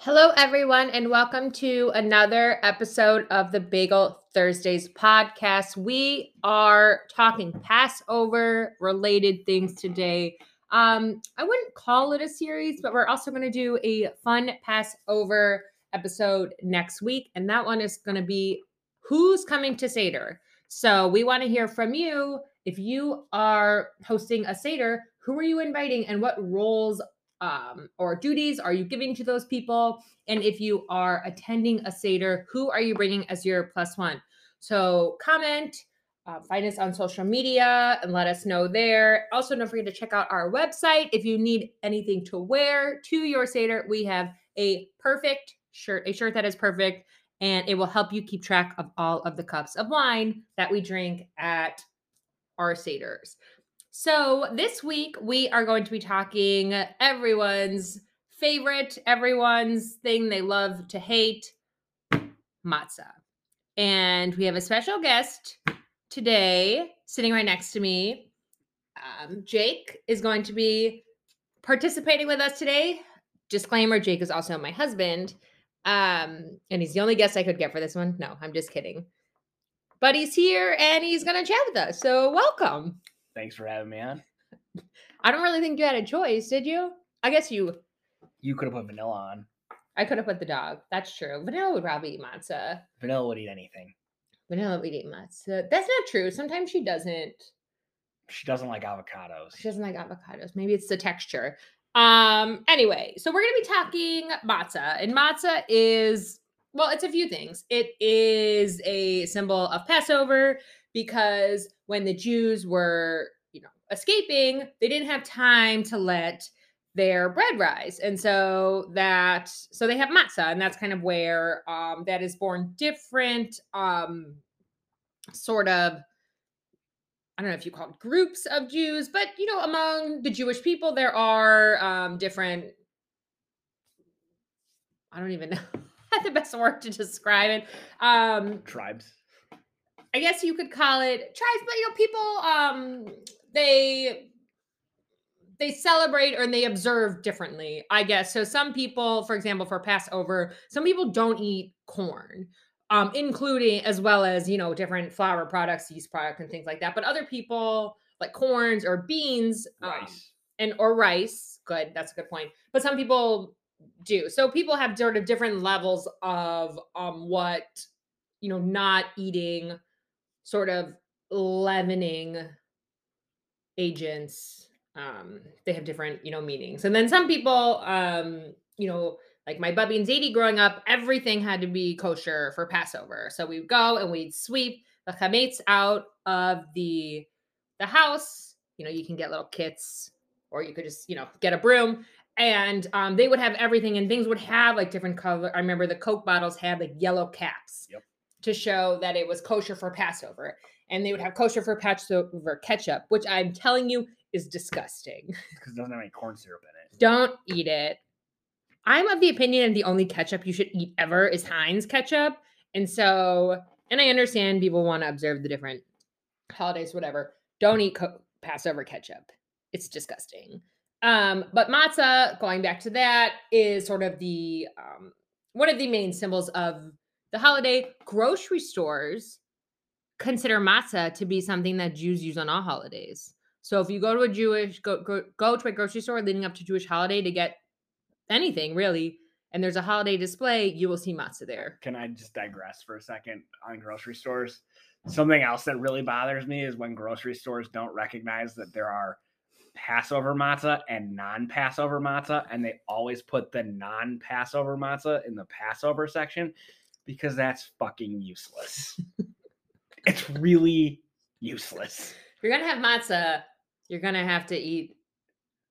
Hello, everyone, and welcome to another episode of the Bagel Thursdays podcast. We are talking Passover related things today. Um, I wouldn't call it a series, but we're also going to do a fun Passover episode next week, and that one is going to be who's coming to Seder. So we want to hear from you. If you are hosting a Seder, who are you inviting and what roles um, or duties are you giving to those people? And if you are attending a Seder, who are you bringing as your plus one? So comment, uh, find us on social media and let us know there. Also, don't forget to check out our website. If you need anything to wear to your Seder, we have a perfect shirt, a shirt that is perfect, and it will help you keep track of all of the cups of wine that we drink at our Seders. So, this week we are going to be talking everyone's favorite, everyone's thing they love to hate matzah. And we have a special guest today sitting right next to me. Um, Jake is going to be participating with us today. Disclaimer Jake is also my husband. Um, and he's the only guest I could get for this one. No, I'm just kidding. But he's here and he's going to chat with us. So, welcome. Thanks for having me on. I don't really think you had a choice, did you? I guess you. You could have put vanilla on. I could have put the dog. That's true. Vanilla would probably eat matzah. Vanilla would eat anything. Vanilla would eat matzah. That's not true. Sometimes she doesn't. She doesn't like avocados. She doesn't like avocados. Maybe it's the texture. Um. Anyway, so we're gonna be talking matzah, and matzah is well, it's a few things. It is a symbol of Passover because when the Jews were, you know, escaping, they didn't have time to let their bread rise. And so that so they have matzah and that's kind of where um that is born different um sort of I don't know if you call it groups of Jews, but you know, among the Jewish people, there are um, different. I don't even know the best word to describe it. Um, Tribes. I guess you could call it tribes, but you know, people um they they celebrate or they observe differently, I guess. So some people, for example, for Passover, some people don't eat corn, um, including as well as you know different flour products, yeast products, and things like that. But other people like corns or beans, um, and or rice. Good, that's a good point. But some people do. So people have sort of different levels of um what you know not eating sort of leavening agents um they have different you know meanings. And then some people um you know like my bubby and zadie growing up everything had to be kosher for passover. So we'd go and we'd sweep the chametz out of the the house. You know you can get little kits or you could just you know get a broom. And um, they would have everything and things would have like different color i remember the coke bottles had like yellow caps. Yep. To show that it was kosher for passover. And they would have kosher for passover ketchup which i'm telling you is disgusting. Because it doesn't have any corn syrup in it. don't eat it. I'm of the opinion that the only ketchup you should eat ever is heinz ketchup. And so and i understand people want to observe the different holidays whatever. Don't eat co- passover ketchup. It's disgusting. Um, but matzah, going back to that, is sort of the um, one of the main symbols of the holiday. Grocery stores consider matzah to be something that Jews use on all holidays. So if you go to a Jewish go go, go to a grocery store leading up to Jewish holiday to get anything really, and there's a holiday display, you will see matzah there. Can I just digress for a second on grocery stores? Something else that really bothers me is when grocery stores don't recognize that there are Passover matzah and non-Passover matzah, and they always put the non-Passover matzah in the Passover section because that's fucking useless. it's really useless. If you're gonna have matzah, you're gonna have to eat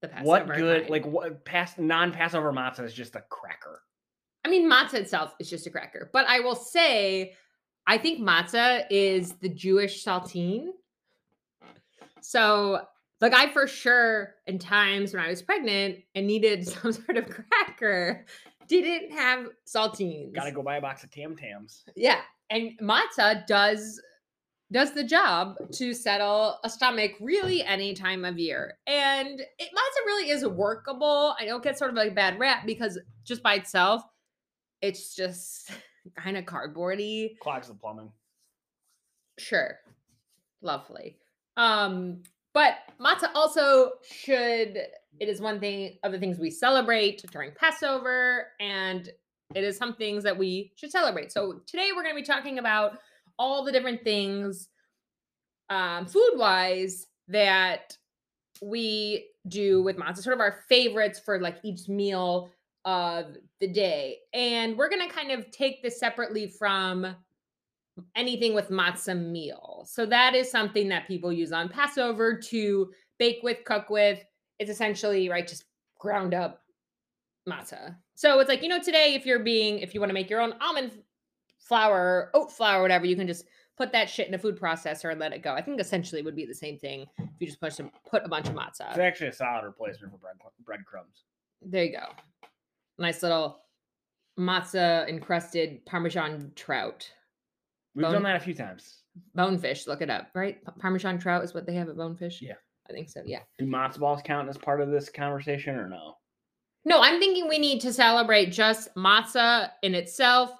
the Passover. what good like what past non-Passover matzah is just a cracker. I mean, matzah itself is just a cracker. But I will say, I think matzah is the Jewish saltine. So, like, I for sure, in times when I was pregnant and needed some sort of cracker, didn't have saltines. Gotta go buy a box of Tam Tams. Yeah, and matzah does does the job to settle a stomach really any time of year. And it, matzah really is workable. I know it gets sort of like a bad rap because just by itself, it's just kind of cardboardy. Clogs the plumbing. Sure. Lovely. Um, but matzah also should it is one thing of the things we celebrate during Passover, and it is some things that we should celebrate. So today we're going to be talking about all the different things um, food wise that we do with matzah, sort of our favorites for like each meal of the day. And we're going to kind of take this separately from anything with matzah meal. So that is something that people use on Passover to bake with, cook with. It's essentially, right, just ground up matzah. So it's like, you know, today, if you're being, if you want to make your own almond flour, oat flour, whatever, you can just put that shit in a food processor and let it go. I think essentially would be the same thing if you just put some, put a bunch of matzah. It's actually a solid replacement for bread breadcrumbs. There you go. Nice little matzah encrusted Parmesan trout. We've Bone- done that a few times. Bonefish, look it up, right? P- Parmesan trout is what they have at Bonefish. Yeah. I think so. Yeah. Do matzo balls count as part of this conversation or no? No, I'm thinking we need to celebrate just matzah in itself.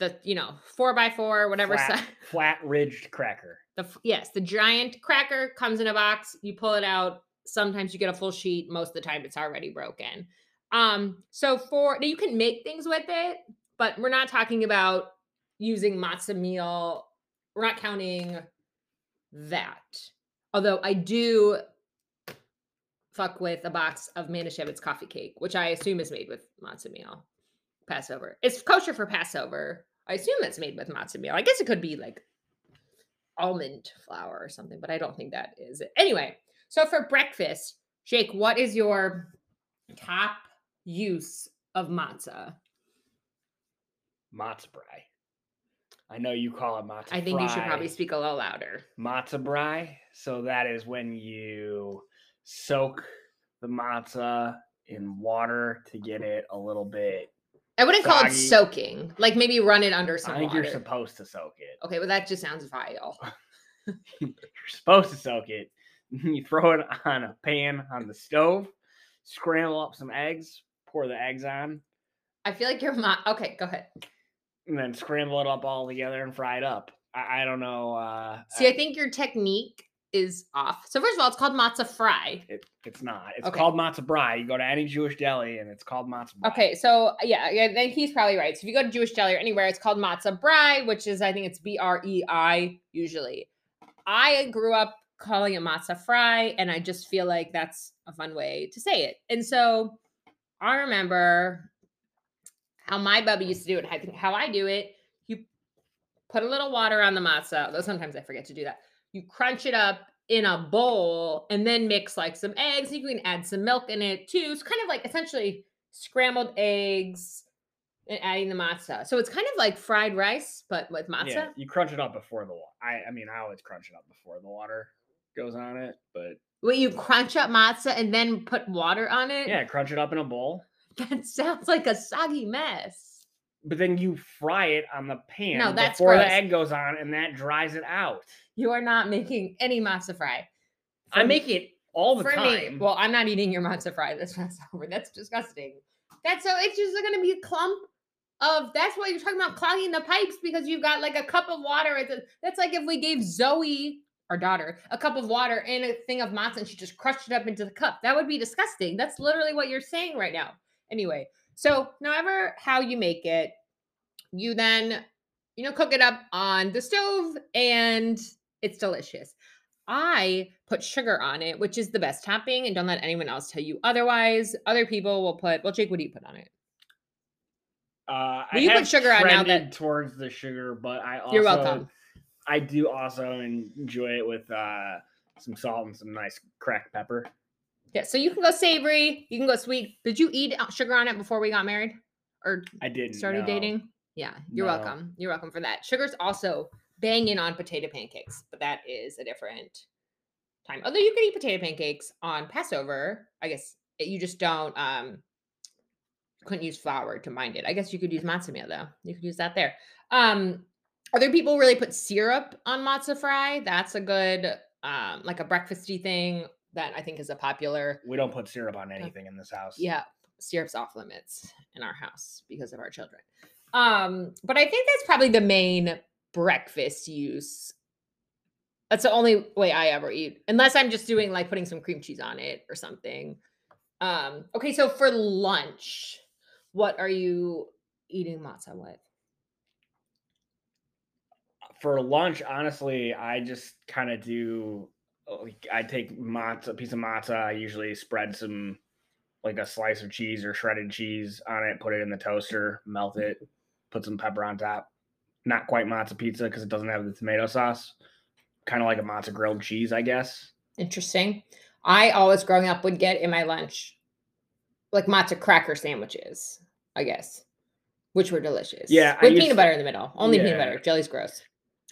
The you know four by four, whatever. Flat, flat ridged cracker. the yes, the giant cracker comes in a box. You pull it out. Sometimes you get a full sheet. Most of the time, it's already broken. Um, so for now, you can make things with it, but we're not talking about using matzah meal. We're not counting that. Although I do fuck with a box of Manischewitz coffee cake, which I assume is made with matzah meal. Passover. It's kosher for Passover. I assume it's made with matzah meal. I guess it could be like almond flour or something, but I don't think that is it. Anyway, so for breakfast, Jake, what is your top use of matzah? Matzo brei. I know you call it matzo. I think you should probably speak a little louder. matzo brei. So that is when you soak the matzah in water to get it a little bit. I wouldn't call it soaking. Like maybe run it under some I think water. you're supposed to soak it. okay, well that just sounds vile. You're supposed to soak it. You throw it on a pan on the stove, scramble up some eggs, pour the eggs on, I feel like you're ma- okay. Go ahead. And then scramble it up all together and fry it up. I, I don't know. Uh, See, I think your technique is off. So first of all, it's called matzah fry. it, it's not. It's Okay. called matzo brei. You go to any Jewish deli and it's called matzo brei. Okay, so yeah, yeah, then he's probably right. So if you go to Jewish deli or anywhere, it's called matzah brei, which is I think it's B R E I usually. I grew up calling it matzah fry, and I just feel like that's a fun way to say it. And so I remember how my bubby used to do it. I think how I do it, you put a little water on the matzah, though sometimes I forget to do that. You crunch it up in a bowl and then mix like some eggs. You can add some milk in it too. It's kind of like essentially scrambled eggs and adding the matzah. So it's kind of like fried rice, but with matzah. Yeah, you crunch it up before the water. I, I mean, I always crunch it up before the water goes on it. But Wait, you crunch up matzah and then put water on it? yeah, crunch it up in a bowl. That sounds like a soggy mess. But then you fry it on the pan No, that's before gross. the egg goes on, and that dries it out. You are not making any matzah fry. I For- make it all the for time. me. Well, I'm not eating your matzah fry this Passover. That's disgusting. That's so it's just going to be a clump of. That's why you're talking about clogging the pipes because you've got like a cup of water. That's like if we gave Zoe, our daughter, a cup of water and a thing of matzah and she just crushed it up into the cup. That would be disgusting. That's literally what you're saying right now. Anyway, so however how you make it, you then you know cook it up on the stove and it's delicious. I put sugar on it, which is the best topping, and don't let anyone else tell you otherwise. Other people will put, well, Jake, what do you put on it? Uh, Well, you put sugar on now that- towards the sugar, but I also You're welcome. I do also enjoy it with uh, some salt and some nice cracked pepper. Yeah, so you can go savory, you can go sweet. Did you eat sugar on it before we got married or I didn't started know. dating? Yeah, you're No. welcome. You're welcome for that. Sugar's also banging on potato pancakes, but that is a different time. Although you could eat potato pancakes on Passover, I guess it- you just don't um couldn't use flour to bind it. I guess you could use matzah meal though. You could use that there. Um other people really put syrup on matzah fry. That's a good um like a breakfasty thing that I think is a popular We don't put syrup on anything in this house. yeah, syrup's off limits in our house because of our children. Um, but I think that's probably the main breakfast use. That's the only way I ever eat, unless I'm just doing like putting some cream cheese on it or something. Um, okay, so for lunch, what are you eating matzah with? For lunch, honestly, I just kind of do. Like, I take matzah, a piece of matzah. I usually spread some, like a slice of cheese or shredded cheese on it. Put it in the toaster, melt it, put some pepper on top. Not quite matzah pizza because it doesn't have the tomato sauce. Kind of like a matzah grilled cheese, I guess. Interesting. I always growing up would get in my lunch like matzah cracker sandwiches, I guess, which were delicious. Yeah, with peanut to- butter in the middle. Only peanut butter. Jelly's gross.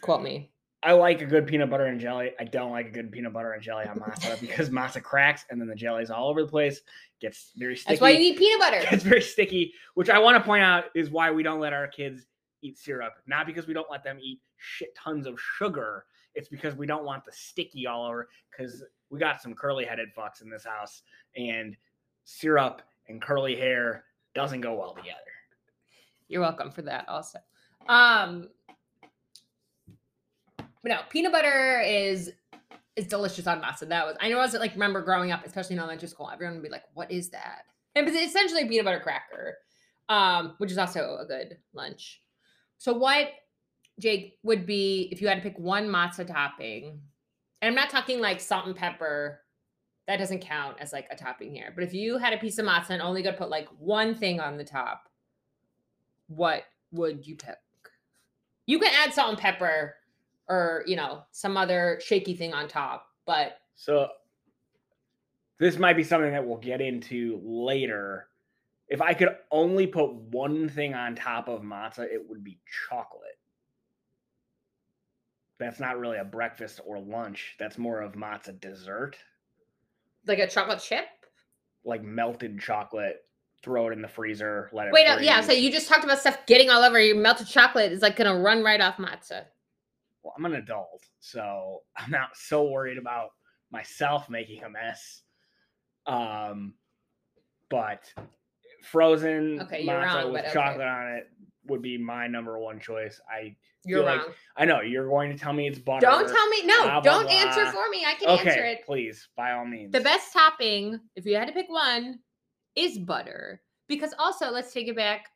Quote me. I like a good peanut butter and jelly. I don't like a good peanut butter and jelly on matzah because matzah cracks and then the jelly's all over the place. Gets very sticky. That's why you need peanut butter. It's very sticky, which I want to point out is why we don't let our kids eat syrup. Not because we don't let them eat shit tons of sugar. It's because we don't want the sticky all over. Because we got some curly headed fucks in this house, and syrup and curly hair doesn't go well together. You're welcome for that also. Um but no, peanut butter is is delicious on matzah. That was I know I was like remember growing up, especially in elementary school, everyone would be like, "What is that?" And it's essentially a peanut butter cracker, um, which is also a good lunch. So what, Jake, would be if you had to pick one matzah topping? And I'm not talking like salt and pepper. That doesn't count as like a topping here. But if you had a piece of matzah and only could put like one thing on the top, what would you pick? You can add salt and pepper or, you know, some other shaky thing on top, but So this might be something that we'll get into later. If I could only put one thing on top of matzah, it would be chocolate. That's not really a breakfast or lunch. That's more of matzah dessert, like a chocolate chip. like melted chocolate. Throw it in the freezer. Let it. Wait, uh, yeah, so you just talked about stuff getting all over your melted chocolate is like gonna run right off matzah. Well, I'm an adult, so I'm not so worried about myself making a mess. Um, but frozen Okay, matzo wrong, with but okay. chocolate on it would be my number one choice. I You're feel like wrong. I know you're going to tell me it's butter. Don't tell me no, blah, blah, don't answer blah. for me. I can Okay, answer it. please, by all means. The best topping, if you had to pick one, is butter. Because also, let's take it back.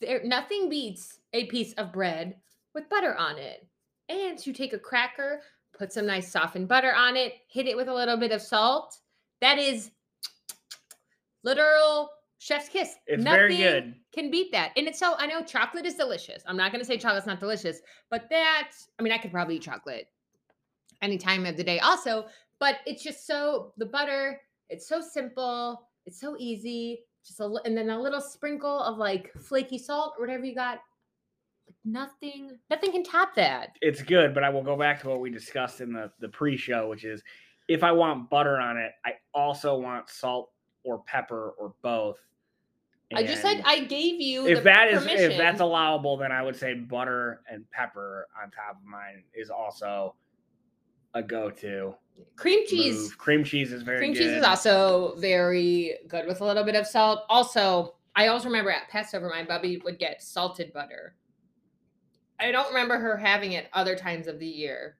There, nothing beats a piece of bread with butter on it. And you take a cracker, put some nice softened butter on it, hit it with a little bit of salt. That is literal chef's kiss. It's very Nothing good. Can beat that. And it's so I know chocolate is delicious. I'm not gonna say chocolate's not delicious, but that I mean I could probably eat chocolate any time of the day also, but it's just so the butter, it's so simple, it's so easy. Just a and then a little sprinkle of like flaky salt or whatever you got. Nothing, nothing can top that. It's good, but I will go back to what we discussed in the the pre-show, which is if I want butter on it, I also want salt or pepper or both. I just said I gave you if that is permission. if that's allowable, then I would say butter and pepper on top of mine is also a go-to. cream cheese. move. Cream cheese is very cream good. cheese is also very good with a little bit of salt. Also, I always remember at Passover, my bubby would get salted butter. I don't remember her having it other times of the year.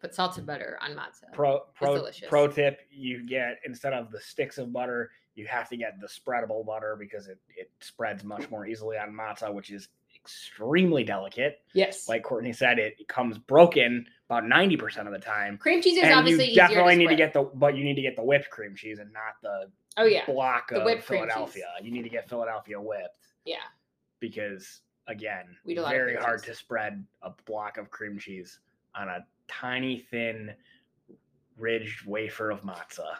Put salted butter on matzah. pro pro pro tip: you get instead of the sticks of butter, you have to get the spreadable butter because it it spreads much more easily on matzah, which is extremely delicate. yes. Like Courtney said, it comes broken about ninety percent of the time. cream cheese is and obviously you definitely to need to get the but you need to get the whipped cream cheese and not the Oh yeah. block The of. Philadelphia. You need to get Philadelphia whipped Yeah. because again, We lot very hard to spread a block of cream cheese on a tiny thin ridged wafer of matzah.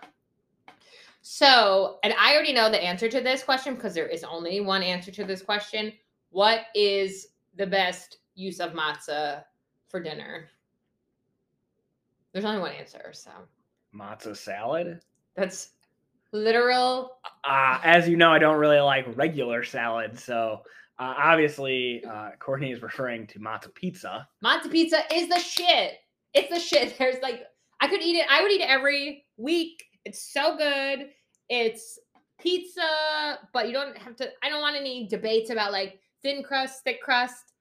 So, and I already know the answer to this question because there is only one answer to this question. What is the best use of matzah for dinner? There's only one answer, so Matzah salad. that's literal. Uh, as you know, I don't really like regular salad, so uh, obviously uh, Courtney is referring to matzah pizza. Matzah pizza is the shit. It's the shit. There's like, I could eat it. I would eat it every week. It's so good. It's pizza, but you don't have to. I don't want any debates about like thin crust, thick crust,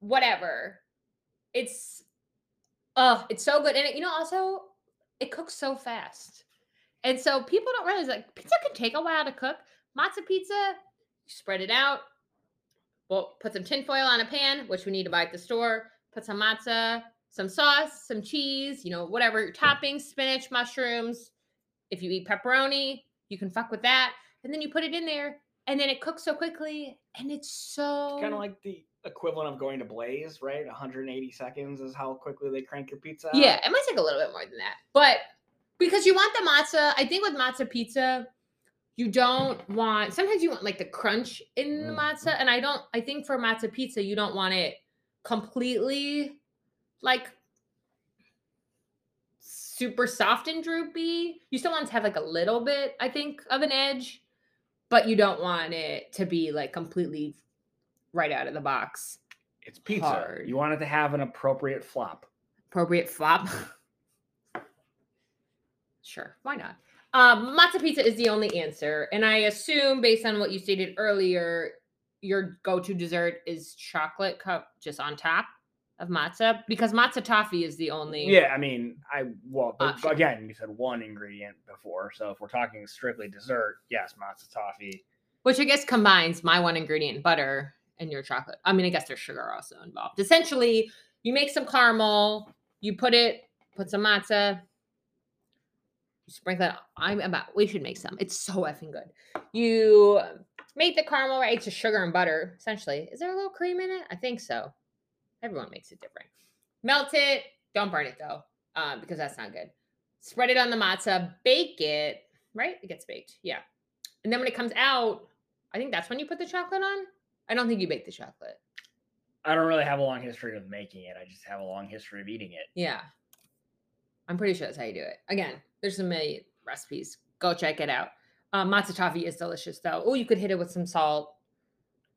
whatever. It's oh, it's so good. And it, you know, also it cooks so fast. And so people don't realize like pizza can take a while to cook. Matzo pizza, you spread it out. Well, put some tinfoil on a pan, which we need to buy at the store. Put some matzah, some sauce, some cheese, you know, whatever your toppings, spinach, mushrooms. If you eat pepperoni, you can fuck with that. And then you put it in there, and then it cooks so quickly, and it's so Kind of like the equivalent of going to Blaze, right? 180 seconds is how quickly they crank your pizza. out. Yeah, it might take a little bit more than that. But because you want the matzah, I think with matzah pizza, you don't want sometimes you want like the crunch in the Mhm. matzah. And I don't I think for matzah pizza, you don't want it completely like super soft and droopy. You still want to have like a little bit, I think, of an edge, but you don't want it to be like completely right out of the box. It's pizza. Hard. You want it to have an appropriate flop. appropriate flop. sure, why not? Um, matzo pizza is the only answer, and I assume based on what you stated earlier, your go-to dessert is chocolate cup just on top of matzo because matzo toffee is the only. Yeah, I mean, I well, but again, you said one ingredient before, so if we're talking strictly dessert, yes, matzo toffee. which I guess combines my one ingredient butter and your chocolate. I mean, I guess there's sugar also involved. Essentially, you make some caramel, you put it, put some matzah, you sprinkle it. I'm about. We should make some. It's so effing good. You make the caramel right. It's just sugar and butter essentially. Is there a little cream in it? I think so. Everyone makes it different. Melt it. Don't burn it though, um, because that's not good. Spread it on the matzah. Bake it. Right? It gets baked. Yeah. And then when it comes out, I think that's when you put the chocolate on. I don't think you bake the chocolate. I don't really have a long history of making it. I just have a long history of eating it. Yeah. I'm pretty sure that's how you do it. Again, there's a million recipes. Go check it out. Um, matzo toffee is delicious though. Oh, you could hit it with some salt.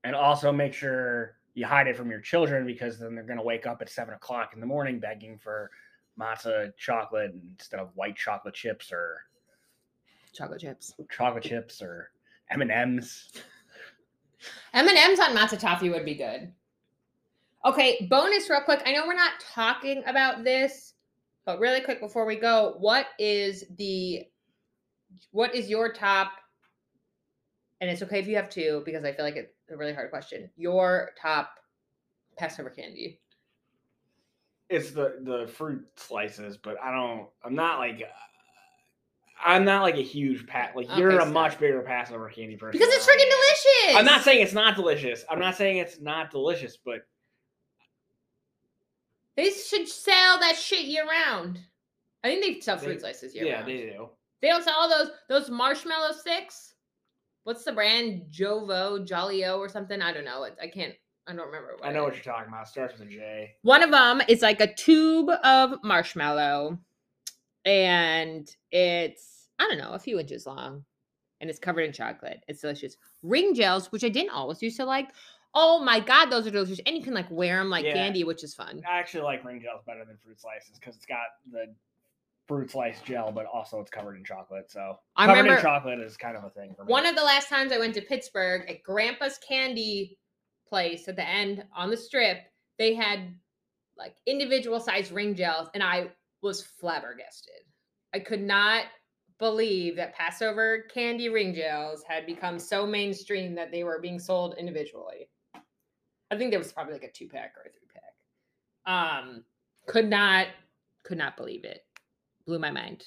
And also make sure you hide it from your children because then they're going to wake up at seven o'clock in the morning begging for matzo chocolate instead of white chocolate chips or Chocolate chips. chocolate chips or M and M's. M&M's on matzo toffee would be good. Okay, bonus real quick. I know we're not talking about this, but really quick before we go, what is the what is your top and it's okay if you have two because I feel like it's a really hard question. Your top Passover candy. It's the the fruit slices, but I don't. I'm not like. uh, I'm not like a huge pat. Like you're a stop. much bigger Passover candy person. Because it's freaking delicious. I'm not saying it's not delicious. I'm not saying it's not delicious, but they should sell that shit year round. I think they sell They- fruit slices year yeah, round. they do. They don't sell all those those marshmallow sticks. What's the brand? Jovo, Jollio, or something? I don't know. I can't. I don't remember. I know what you're talking about. It starts with a J. One of them is like a tube of marshmallow, and it's I don't know a few inches long, and it's covered in chocolate. It's delicious. Ring Jells, which I didn't always used to like. Oh my god, those are delicious, and you can like wear them like Yeah. candy, which is fun. I actually like Ring Jells better than fruit slices because it's got the fruit slice gel, but also it's covered in chocolate. So I covered in chocolate is kind of a thing for me. One of the last times I went to Pittsburgh at Grandpa's Candy place at the end on the strip, they had like individual sized Ring Jells, and I was flabbergasted. I could not believe that Passover candy Ring Jells had become so mainstream that they were being sold individually. I think there was probably like a two pack or a three pack. Um, could not, could not believe it. Blew my mind.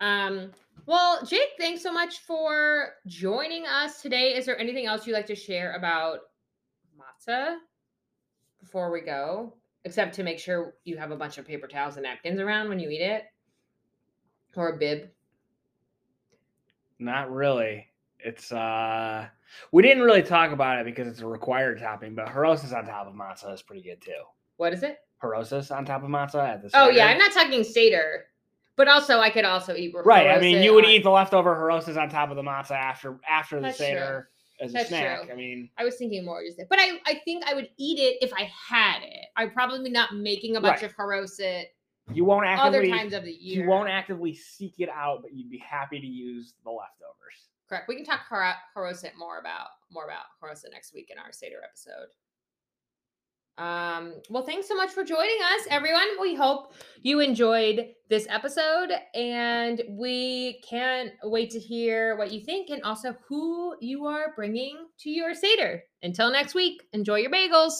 Um, well, Jake, thanks so much for joining us today. Is there anything else you'd like to share about matzah before we go? Except to make sure you have a bunch of paper towels and napkins around when you eat it, or a bib. Not really. It's uh we didn't really talk about it because it's a required topping, but harosis on top of matzah is pretty good too. What is it? Harosis on top of matzah at the Oh yeah, I'm not talking Seder, but also I could also eat. right. I mean, you would on- eat the leftover harosis on top of the matzah after after the That's true. seder as a snack. true. I mean, I was thinking more just, but I I think I would eat it if I had it. I'm probably not making a bunch Right. of haroset you won't other times of the year. you won't actively seek it out, but you'd be happy to use the leftovers. Correct. We can talk haroset more about more about Harosa next week in our Seder episode. Um, well, thanks so much for joining us, everyone. We hope you enjoyed this episode, and we can't wait to hear what you think and also who you are bringing to your Seder. Until next week, enjoy your bagels.